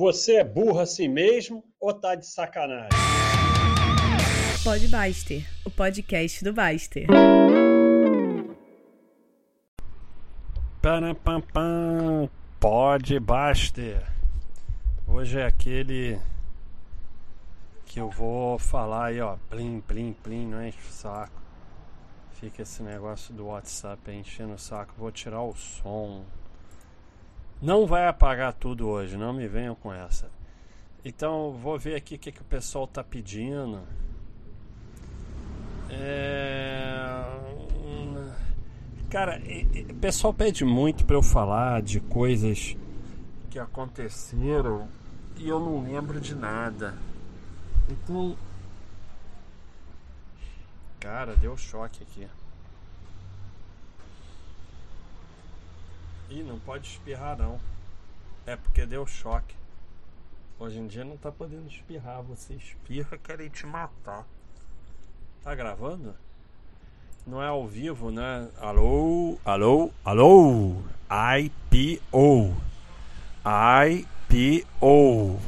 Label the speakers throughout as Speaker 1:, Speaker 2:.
Speaker 1: Você é burro assim mesmo ou tá de sacanagem?
Speaker 2: Pode Baster, o podcast do Baster.
Speaker 1: Parapampam, pode Baster. Hoje é aquele que eu vou falar aí, ó, plim, plim, plim, não enche o saco. Fica esse negócio do WhatsApp enchendo o saco. Vou tirar o som. Não vai apagar tudo hoje, não me venham com essa. Então vou ver aqui o que, que o pessoal tá pedindo. É... Cara, o pessoal pede muito para eu falar de coisas que aconteceram e eu não lembro de nada. Então. Cara, deu choque aqui. Ih, não pode espirrar não. É porque deu choque. Hoje em dia não tá podendo espirrar. Você espirra, querem te matar. Tá gravando? Não é ao vivo, né? Alô, alô, alô. IPO. IPO.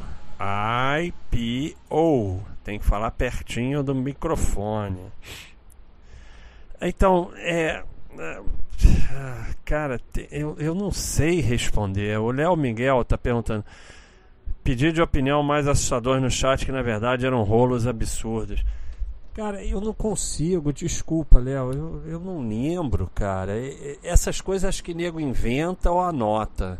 Speaker 1: IPO. Tem que falar pertinho do microfone. Então, é. É cara, eu, eu não sei responder. O Léo Miguel tá perguntando. Pedido de opinião mais assustador no chat que na verdade eram rolos absurdos. Cara, eu não consigo, desculpa, Léo, eu, eu não lembro, cara. Essas coisas acho que nego inventa ou anota.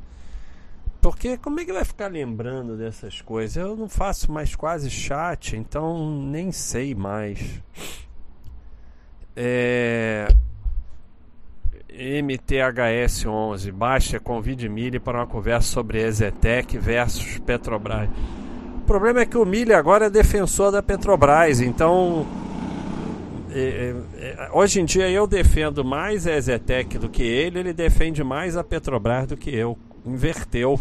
Speaker 1: Porque como é que vai ficar lembrando dessas coisas? Eu não faço mais quase chat, então nem sei mais. É... MTHS11, baixa convide Mille para uma conversa sobre Ezetec versus Petrobras. O problema é que o Mille agora é defensor da Petrobras, então é, é, é, hoje em dia eu defendo mais a Ezetec do que ele, ele defende mais a Petrobras do que eu. Inverteu.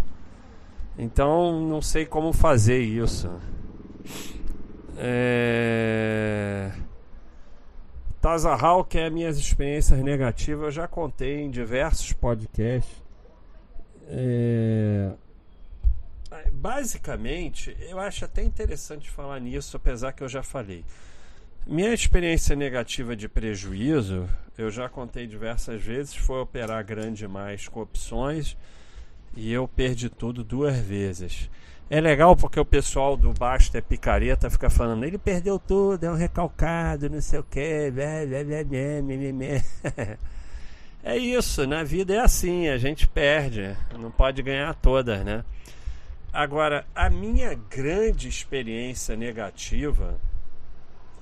Speaker 1: Então não sei como fazer isso. É... Tazahal, que é minhas experiências negativas, eu já contei em diversos podcasts. É... Basicamente, eu acho até interessante falar nisso, apesar que eu já falei. Minha experiência negativa de prejuízo, eu já contei diversas vezes, foi operar grande mais com opções e eu perdi tudo duas vezes. É legal porque o pessoal do Basta é picareta, fica falando, ele perdeu tudo, é um recalcado, não sei o que, é isso, na vida é assim, a gente perde, não pode ganhar todas, né? Agora, a minha grande experiência negativa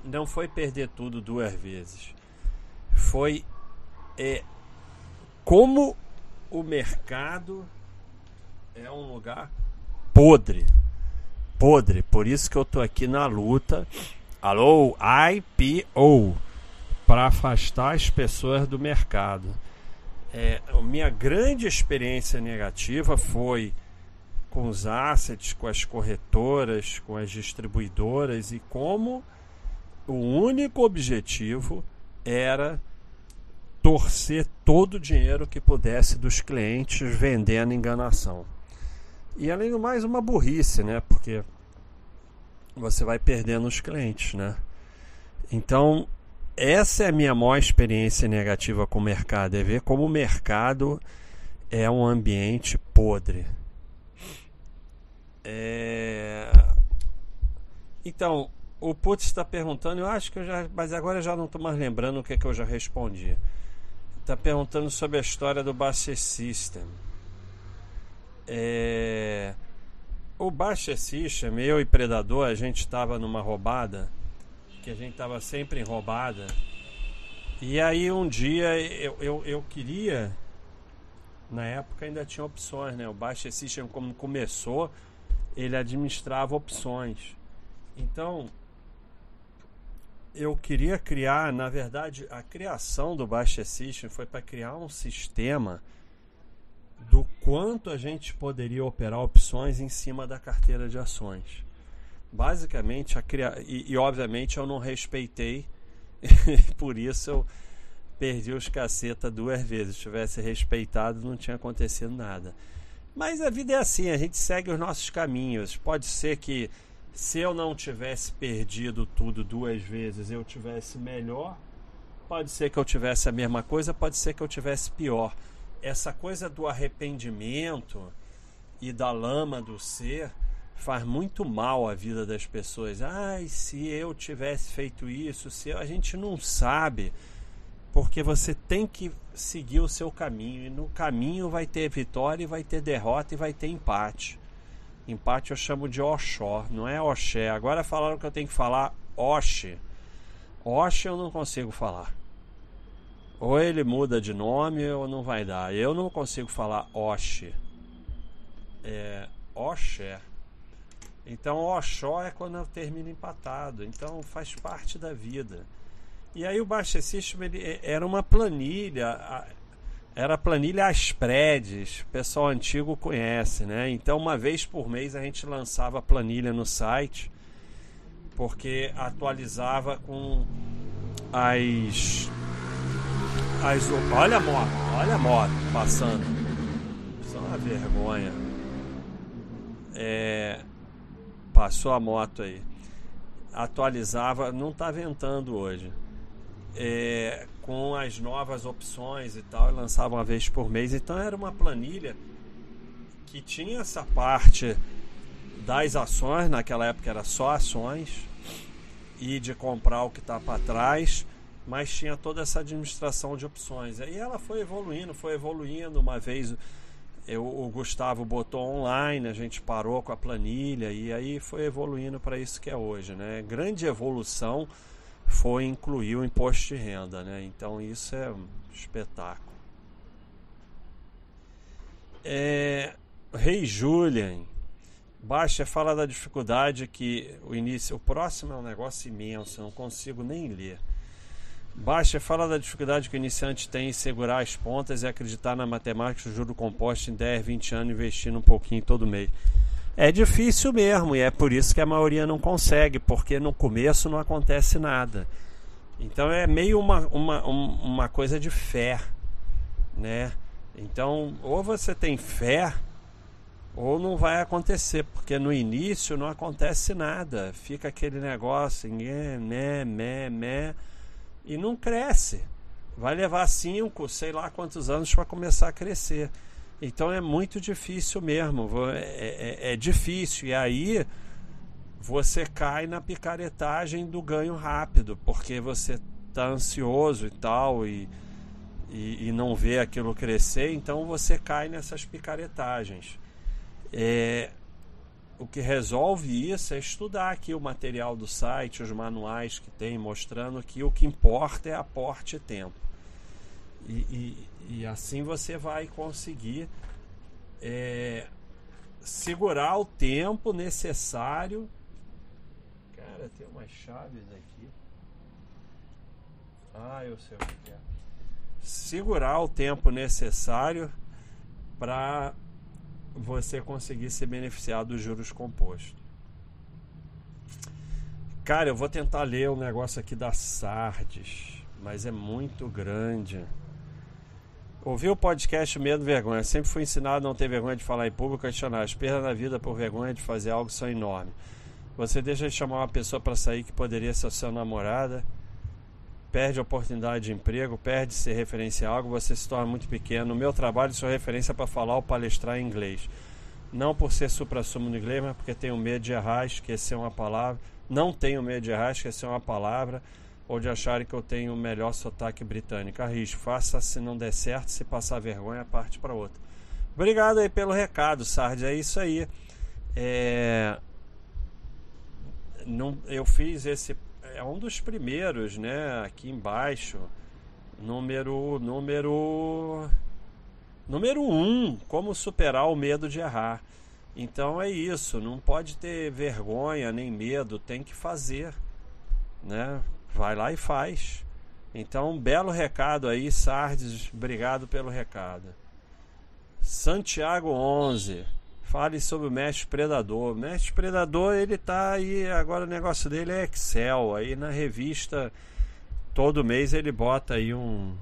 Speaker 1: não foi perder tudo duas vezes. Foi é, como o mercado é um lugar podre. Podre. Por isso que eu tô aqui na luta. Alô, IPO. Para afastar as pessoas do mercado. É, minha grande experiência negativa foi com os assets, com as corretoras, com as distribuidoras e como o único objetivo era torcer todo o dinheiro que pudesse dos clientes vendendo enganação. E além do mais, uma burrice, né? Porque você vai perdendo os clientes, né? Então, essa é a minha maior experiência negativa com o mercado, é ver como o mercado é um ambiente podre. É... Então, o Putz está perguntando, eu acho que eu já. Mas agora eu já não estou mais lembrando o que, é que eu já respondi. Está perguntando sobre a história do Baster System. É... O Baster System, eu e Predador, a gente estava numa roubada, que a gente estava sempre em roubada. E aí um dia eu, eu, eu queria. Na época ainda tinha opções, né? O Baster System, como começou, ele administrava opções. Então, eu queria criar, na verdade, a criação do Baixa System foi para criar um sistema do quanto a gente poderia operar opções em cima da carteira de ações. Basicamente, a cria... e, e obviamente eu não respeitei, por isso eu perdi os caceta duas vezes. Se tivesse respeitado, não tinha acontecido nada. Mas a vida é assim, a gente segue os nossos caminhos. Pode ser que se eu não tivesse perdido tudo duas vezes, eu tivesse melhor. Pode ser que eu tivesse a mesma coisa, pode ser que eu tivesse pior. Essa coisa do arrependimento e da lama do ser faz muito mal à vida das pessoas. Ai, se eu tivesse feito isso, se eu... a gente não sabe, porque você tem que seguir o seu caminho e no caminho vai ter vitória e vai ter derrota e vai ter empate. Empate eu chamo de Oxó, não é Oxé. Agora falaram que eu tenho que falar Oxe. Oxe eu não consigo falar. Ou ele muda de nome ou não vai dar. Eu não consigo falar Oxe. É Oxé. Então, Oxó é quando eu termino empatado. Então, faz parte da vida. E aí, o Baixa System ele, é, era uma planilha. Era planilha Aspredes. O pessoal antigo conhece, né? Então, uma vez por mês a gente lançava a planilha no site. Porque atualizava com as. As olha a moto, olha a moto passando. Isso é uma vergonha. É, Passou a moto aí. Atualizava, não está ventando hoje. É, com as novas opções e tal, lançava uma vez por mês. Então era uma planilha que tinha essa parte das ações, naquela época era só ações, e de comprar o que está para trás, mas tinha toda essa administração de opções. Aí ela foi evoluindo, foi evoluindo. Uma vez eu, o Gustavo botou online, a gente parou com a planilha e aí foi evoluindo para isso que é hoje, né? Grande evolução foi incluir o imposto de renda, né? Então isso é um espetáculo. É, Rei Julian, baixa fala da dificuldade que o início, o próximo é um negócio imenso, eu não consigo nem ler. Baixa fala da dificuldade que o iniciante tem em segurar as pontas e acreditar na matemática do juro composto em 10, 20 anos, investindo um pouquinho todo mês. É difícil mesmo, e é por isso que a maioria não consegue, porque no começo não acontece nada. Então é meio uma, uma, uma coisa de fé, né? Então, ou você tem fé, ou não vai acontecer, porque no início não acontece nada. Fica aquele negócio, né, né, né, né e não cresce. Vai levar cinco, sei lá quantos anos para começar a crescer. Então é muito difícil mesmo. É, é, é, difícil. E aí você cai na picaretagem do ganho rápido, porque você está ansioso e tal, e, e, e, não vê aquilo crescer, então você cai nessas picaretagens. É, o que resolve isso é estudar aqui o material do site, os manuais que tem, mostrando que o que importa é aporte e tempo. E, e, e assim você vai conseguir é, segurar o tempo necessário. Cara, tem umas chaves aqui. Ah, eu sei o que é. Segurar o tempo necessário para você conseguir se beneficiar dos juros compostos. Cara, eu vou tentar ler o um negócio aqui da Sardes, mas é muito grande. Ouvi o podcast Medo Vergonha. Sempre fui ensinado a não ter vergonha de falar em público questionar. As perdas na vida por vergonha de fazer algo são enormes. Você deixa de chamar uma pessoa para sair que poderia ser sua namorada perde a oportunidade de emprego, perde ser referência a algo, você se torna muito pequeno. No meu trabalho, sou referência para falar ou palestrar em inglês. Não por ser supra-sumo no inglês, mas porque tenho medo de errar, esquecer uma palavra. Não tenho medo de errar, esquecer uma palavra ou de acharem que eu tenho o melhor sotaque britânico. Arrisco, faça se não der certo, se passar vergonha, parte para outra. Obrigado aí pelo recado, Sardes. É isso aí. É... Não, eu fiz esse é um dos primeiros, né? Aqui embaixo, número número número um, como superar o medo de errar. Então é isso, não pode ter vergonha nem medo, tem que fazer, né? Vai lá e faz. Então, um belo recado aí, Sardes, obrigado pelo recado. Santiago 11 Fale sobre o Mestre Predador. O Mestre Predador, ele tá aí, agora o negócio dele é Excel. Aí na revista, todo mês ele bota aí um,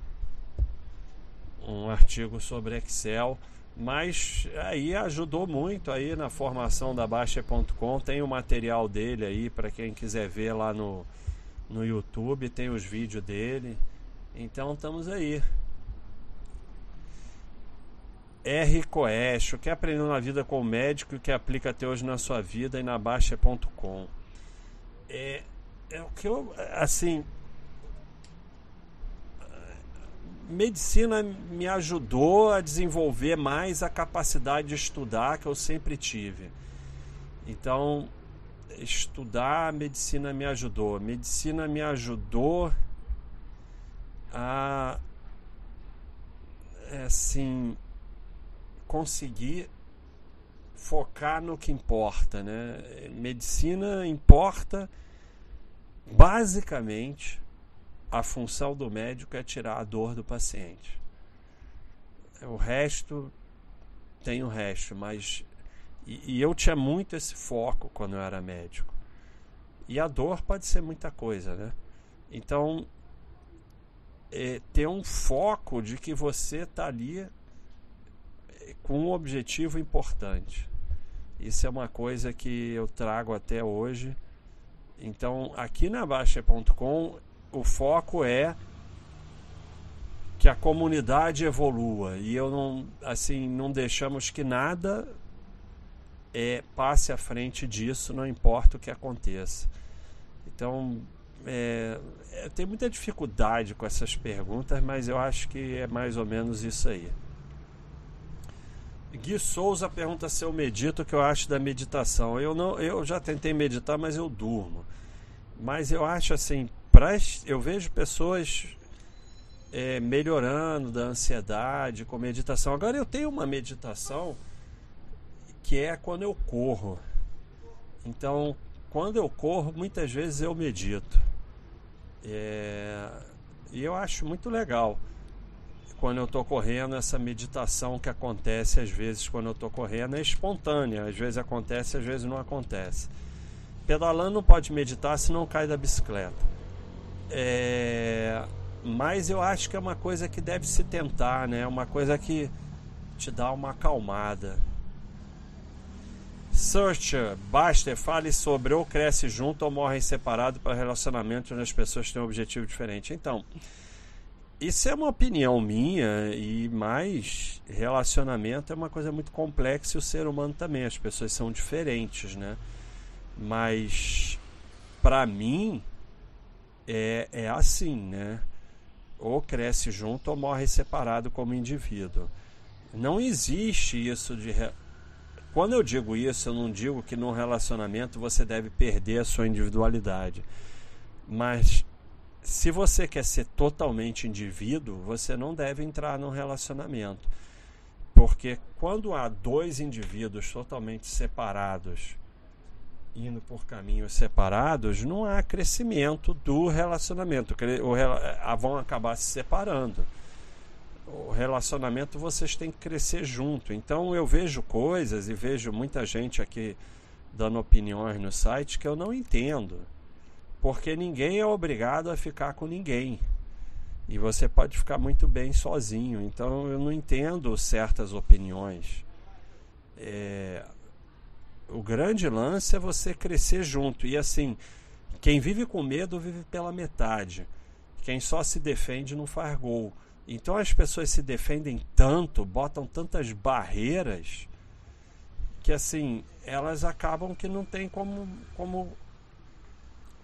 Speaker 1: um artigo sobre Excel. Mas aí ajudou muito aí na formação da Baixa.com. Tem o material dele aí para quem quiser ver lá no, no YouTube, tem os vídeos dele. Então estamos aí. R. Coecho, quer aprender na vida com o médico e que aplica até hoje na sua vida e na Baixa.com. É, é o que eu, assim, medicina me ajudou a desenvolver mais a capacidade de estudar que eu sempre tive. Então, estudar medicina me ajudou. Medicina me ajudou a é, assim conseguir focar no que importa, né? Medicina importa basicamente a função do médico é tirar a dor do paciente. O resto tem o resto, mas e, e eu tinha muito esse foco quando eu era médico. E a dor pode ser muita coisa, né? Então é, ter um foco de que você está ali com um objetivo importante. Isso é uma coisa que eu trago até hoje. Então, aqui na Baixa.com, o foco é que a comunidade evolua e eu não assim não deixamos que nada é, passe à frente disso, não importa o que aconteça. Então, é, eu tenho muita dificuldade com essas perguntas, mas eu acho que é mais ou menos isso aí. Gui Souza pergunta se eu medito, o que eu acho da meditação. Eu não, eu já tentei meditar, mas eu durmo. Mas eu acho assim, pra, eu vejo pessoas é, melhorando da ansiedade com meditação. Agora eu tenho uma meditação que é quando eu corro. Então, quando eu corro, muitas vezes eu medito. É, e eu acho muito legal quando eu estou correndo, essa meditação que acontece às vezes quando eu estou correndo é espontânea, às vezes acontece, às vezes não acontece. Pedalando não pode meditar se não cai da bicicleta. É... Mas eu acho que é uma coisa que deve se tentar, né? Uma coisa que te dá uma acalmada. Searcher, Baster, fale sobre ou cresce junto ou morre separado para relacionamento onde as pessoas têm um objetivo diferente. Então, isso é uma opinião minha e mais relacionamento é uma coisa muito complexa e o ser humano também, as pessoas são diferentes, né? Mas para mim é, é assim, né? Ou cresce junto ou morre separado como indivíduo. Não existe isso de. Re... Quando eu digo isso, eu não digo que num relacionamento você deve perder a sua individualidade. Mas se você quer ser totalmente indivíduo, você não deve entrar num relacionamento. Porque quando há dois indivíduos totalmente separados, indo por caminhos separados, não há crescimento do relacionamento. O, vão acabar se separando. O relacionamento vocês têm que crescer junto. Então eu vejo coisas e vejo muita gente aqui dando opiniões no site que eu não entendo porque ninguém é obrigado a ficar com ninguém. E você pode ficar muito bem sozinho. Então eu não entendo certas opiniões. É... O grande lance é você crescer junto. E assim, quem vive com medo vive pela metade. Quem só se defende não faz gol. Então as pessoas se defendem tanto, botam tantas barreiras, que assim, elas acabam que não tem como, como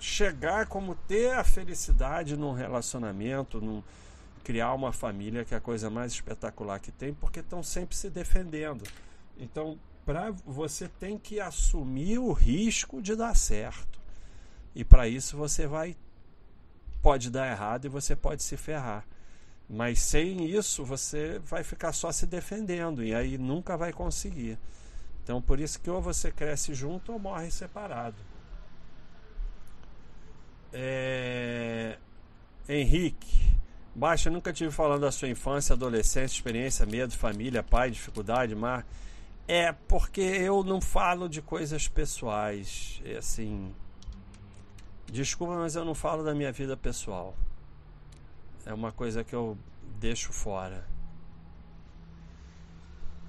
Speaker 1: chegar como ter a felicidade num relacionamento, num, criar uma família que é a coisa mais espetacular que tem, porque estão sempre se defendendo. Então, para você tem que assumir o risco de dar certo. E para isso você vai pode dar errado e você pode se ferrar. Mas sem isso você vai ficar só se defendendo e aí nunca vai conseguir. Então por isso que ou você cresce junto ou morre separado. É... Henrique, Baixa, nunca tive falando da sua infância, adolescência, experiência, medo, família, pai, dificuldade, mar. É porque eu não falo de coisas pessoais. É assim. Desculpa, mas eu não falo da minha vida pessoal. É uma coisa que eu deixo fora.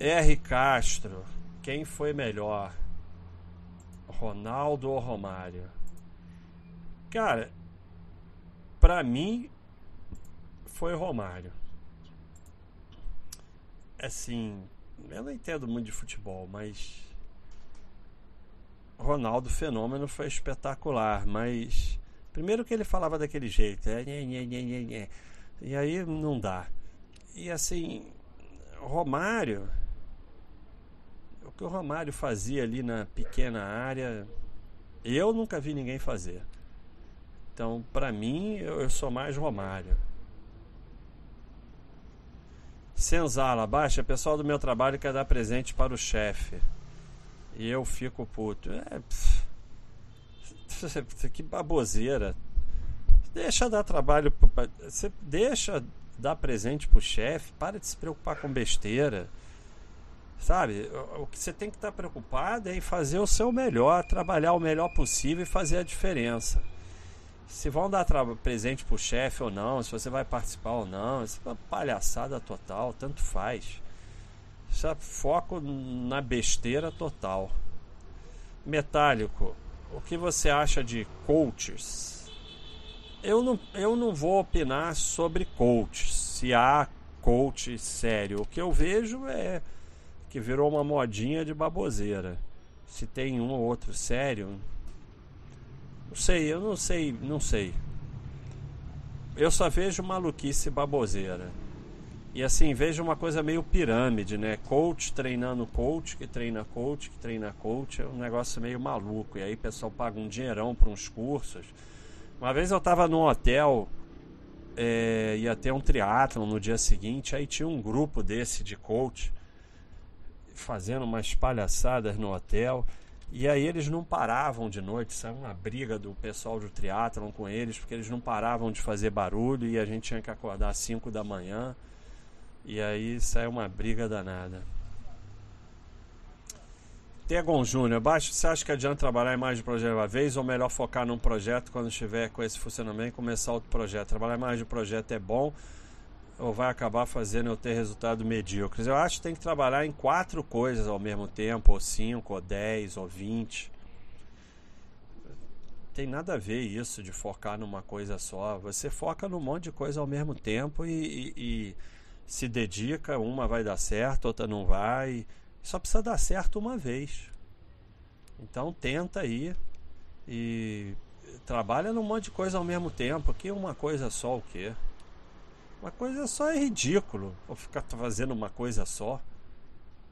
Speaker 1: R. Castro, quem foi melhor? Ronaldo ou Romário? Cara, pra mim foi Romário. Assim, eu não entendo muito de futebol, mas Ronaldo Fenômeno foi espetacular, mas primeiro que ele falava daquele jeito, é, nhê, nhê, nhê, nhê, e aí não dá. E assim, Romário, o que o Romário fazia ali na pequena área, eu nunca vi ninguém fazer. Então, para mim, eu, eu sou mais Romário. Senzala, baixa, pessoal do meu trabalho quer dar presente para o chefe. E eu fico puto. É, que baboseira. Deixa dar trabalho. Você deixa dar presente pro chefe. Para de se preocupar com besteira. Sabe? O que você tem que estar tá preocupado é em fazer o seu melhor, trabalhar o melhor possível e fazer a diferença. Se vão dar presente pro chefe ou não, se você vai participar ou não, isso é uma palhaçada total, tanto faz. Isso é foco na besteira total. Metálico, o que você acha de coaches? Eu não, eu não vou opinar sobre coaches, se há coach sério. O que eu vejo é que virou uma modinha de baboseira. Se tem um ou outro sério, não sei, eu não sei, não sei. Eu só vejo maluquice baboseira. E assim, vejo uma coisa meio pirâmide, né? Coach treinando coach, que treina coach, que treina coach. É um negócio meio maluco. E aí o pessoal paga um dinheirão para uns cursos. Uma vez eu estava num hotel, é, ia ter um triatlon no dia seguinte, aí tinha um grupo desse de coach fazendo umas palhaçadas no hotel. E aí eles não paravam de noite, saiu uma briga do pessoal do triatlon com eles, porque eles não paravam de fazer barulho e a gente tinha que acordar às 5 da manhã. E aí saiu uma briga danada. Tegon Júnior, baixo, você acha que adianta trabalhar mais de projeto uma vez ou melhor focar num projeto quando estiver com esse funcionamento e começar outro projeto? Trabalhar mais de projeto é bom ou vai acabar fazendo eu ter resultado medíocres? Eu acho que tem que trabalhar em quatro coisas ao mesmo tempo, ou cinco, ou dez, ou vinte. Tem nada a ver isso de focar numa coisa só. Você foca num monte de coisa ao mesmo tempo e, e, e se dedica, uma vai dar certo, outra não vai. Só precisa dar certo uma vez. Então tenta aí e trabalha num monte de coisa ao mesmo tempo. Aqui uma coisa só o quê? Uma coisa só é ridículo. Ou ficar fazendo uma coisa só.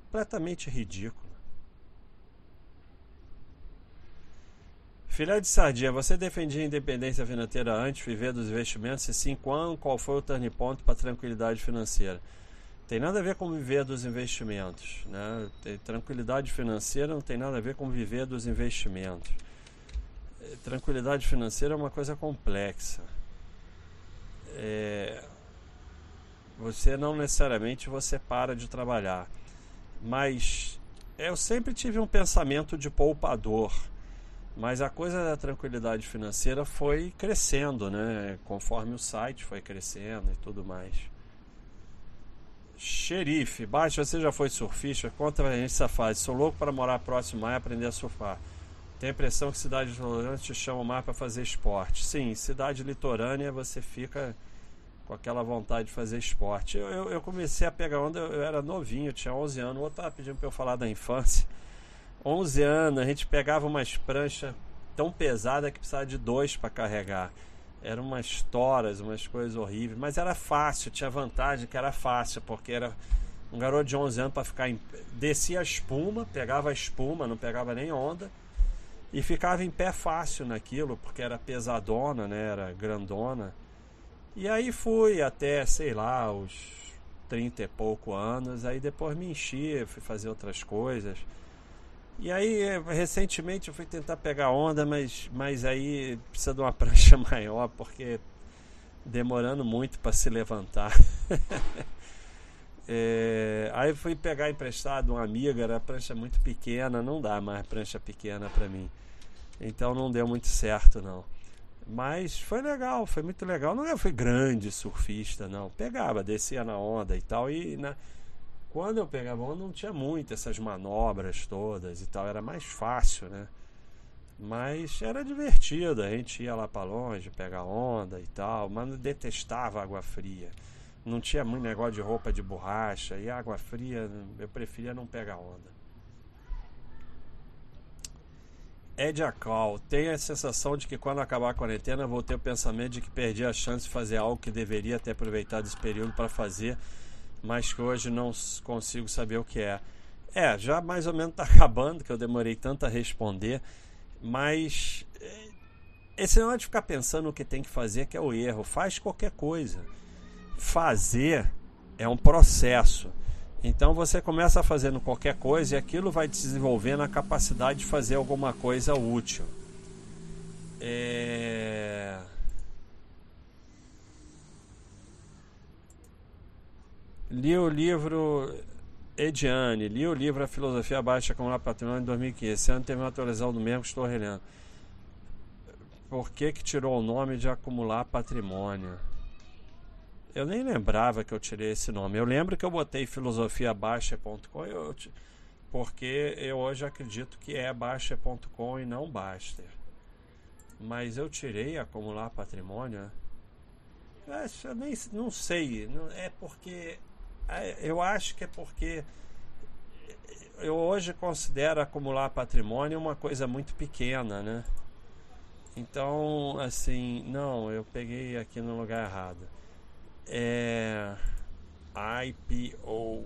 Speaker 1: Completamente ridículo. Filé de sardinha, você defendia a independência financeira antes, viver dos investimentos? Se sim, quando, qual foi o turning point para a tranquilidade financeira? Tem nada a ver com viver dos investimentos. Né? Tranquilidade financeira não tem nada a ver com viver dos investimentos. Tranquilidade financeira é uma coisa complexa. É, você não necessariamente você para de trabalhar. Mas eu sempre tive um pensamento de poupador. Mas a coisa da tranquilidade financeira foi crescendo, né? Conforme o site foi crescendo e tudo mais. Xerife, baixo, você já foi surfista? Conta pra gente essa fase. Sou louco para morar próximo e aprender a surfar. Tenho a impressão que cidade litorânea te chama mais para fazer esporte. Sim, cidade litorânea você fica com aquela vontade de fazer esporte. Eu, eu, eu, comecei a pegar onda, eu era novinho, tinha 11 anos. O outro estava pedindo para eu falar da infância. 11 anos, a gente pegava umas pranchas tão pesadas que precisava de dois para carregar. Eram umas toras, umas coisas horríveis, mas era fácil, tinha vantagem que era fácil, porque era um garoto de 11 anos para ficar em... descia a espuma, pegava a espuma, não pegava nem onda e ficava em pé fácil naquilo, porque era pesadona, né? Era grandona. E aí fui até, sei lá, os 30 e pouco anos, aí depois me enchi, fui fazer outras coisas. E aí, recentemente eu fui tentar pegar onda, mas, mas aí precisa de uma prancha maior, porque demorando muito para se levantar. é, aí fui pegar emprestado uma amiga, era prancha muito pequena, não dá mais prancha pequena para mim. Então não deu muito certo não. Mas foi legal, foi muito legal. Não é, foi grande surfista, não. Pegava, descia na onda e tal. E na... quando eu pegava onda não tinha muito essas manobras todas e tal, era mais fácil, né? Mas era divertido, a gente ia lá para longe, pegar onda e tal, mas detestava água fria. Não tinha muito negócio de roupa de borracha e água fria, eu preferia não pegar onda. Ed Acal, tenho a sensação de que quando acabar a quarentena vou ter o pensamento de que perdi a chance de fazer algo que deveria ter aproveitado esse período para fazer, mas que hoje não consigo saber o que é. É, já mais ou menos está acabando, que eu demorei tanto a responder, mas eh, esse não é de ficar pensando o que tem que fazer, que é o erro. Faz qualquer coisa. Fazer é um processo. Então você começa fazendo qualquer coisa e aquilo vai desenvolvendo a capacidade de fazer alguma coisa útil. É... Li o livro Ediane, li o livro A Filosofia Baixa Acumular Patrimônio em 2015. Esse ano teve uma atualização do mesmo que estou relendo. Por que, que tirou o nome de acumular patrimônio? Eu nem lembrava que eu tirei esse nome. Eu lembro que eu botei filosofiabaixa.com porque eu hoje acredito que é baixa.com e não Baster. Mas eu tirei acumular patrimônio. É, eu nem não sei. É porque é, eu acho que é porque eu hoje considero acumular patrimônio uma coisa muito pequena, né? Então, assim, não, eu peguei aqui no lugar errado é, IPO.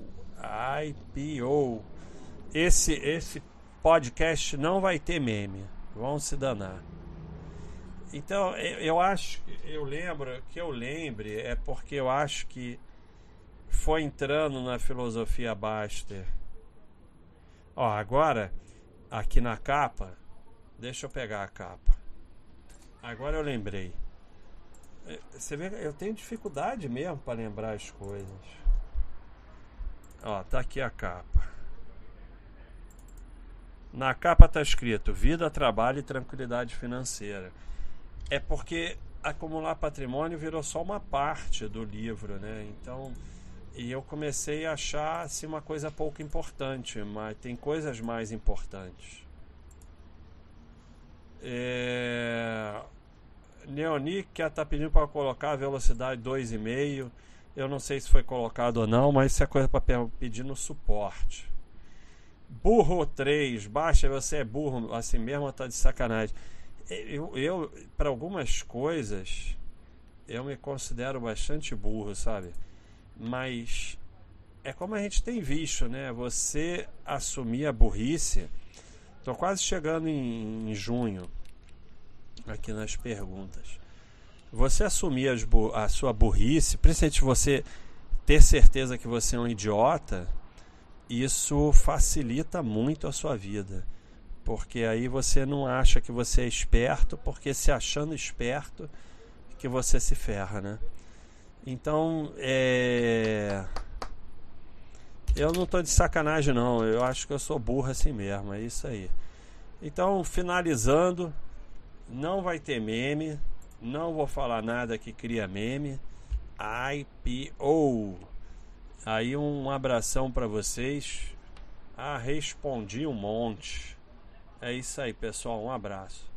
Speaker 1: IPO. Esse, esse podcast não vai ter meme. Vão se danar. Então, eu acho, eu lembro, que eu lembre é porque eu acho que foi entrando na filosofia Baster. Ó, agora, aqui na capa, deixa eu pegar a capa. Agora eu lembrei. Você vê, eu tenho dificuldade mesmo para lembrar as coisas. Ó, tá aqui a capa. Na capa tá escrito vida, trabalho e tranquilidade financeira. É porque acumular patrimônio virou só uma parte do livro, né? Então, e eu comecei a achar assim uma coisa pouco importante, mas tem coisas mais importantes. É, Neoni que está pedindo para colocar a velocidade 2,5. Eu não sei se foi colocado ou não, mas isso é coisa para pedir no suporte. Burro 3, baixa, você é burro, assim mesmo tá de sacanagem. Eu, eu para algumas coisas, eu me considero bastante burro, sabe? Mas é como a gente tem visto, né? Você assumir a burrice. Tô quase chegando em, em junho aqui nas perguntas. Você assumir a sua burrice, principalmente você ter certeza que você é um idiota, isso facilita muito a sua vida. Porque aí você não acha que você é esperto, porque se achando esperto que você se ferra, né? Então, é... eu não estou de sacanagem não, eu acho que eu sou burro assim mesmo, é isso aí. Então, finalizando, não vai ter meme. Não vou falar nada que cria meme. IPO. Aí um abração para vocês. Ah, respondi um monte. É isso aí, pessoal. Um abraço.